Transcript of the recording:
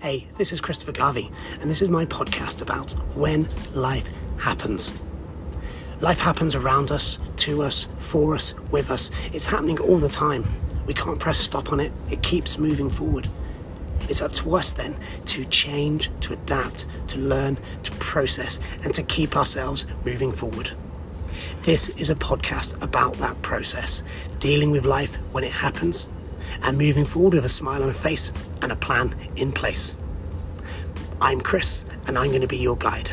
Hey, this is Christopher Garvey, and this is my podcast about when life happens. Life happens around us, to us, for us, with us. It's happening all the time. We can't press stop on it, it keeps moving forward. It's up to us then to change, to adapt, to learn, to process, and to keep ourselves moving forward. This is a podcast about that process, dealing with life when it happens, and moving forward with a smile on a face and a plan in place. I'm Chris, and I'm going to be your guide.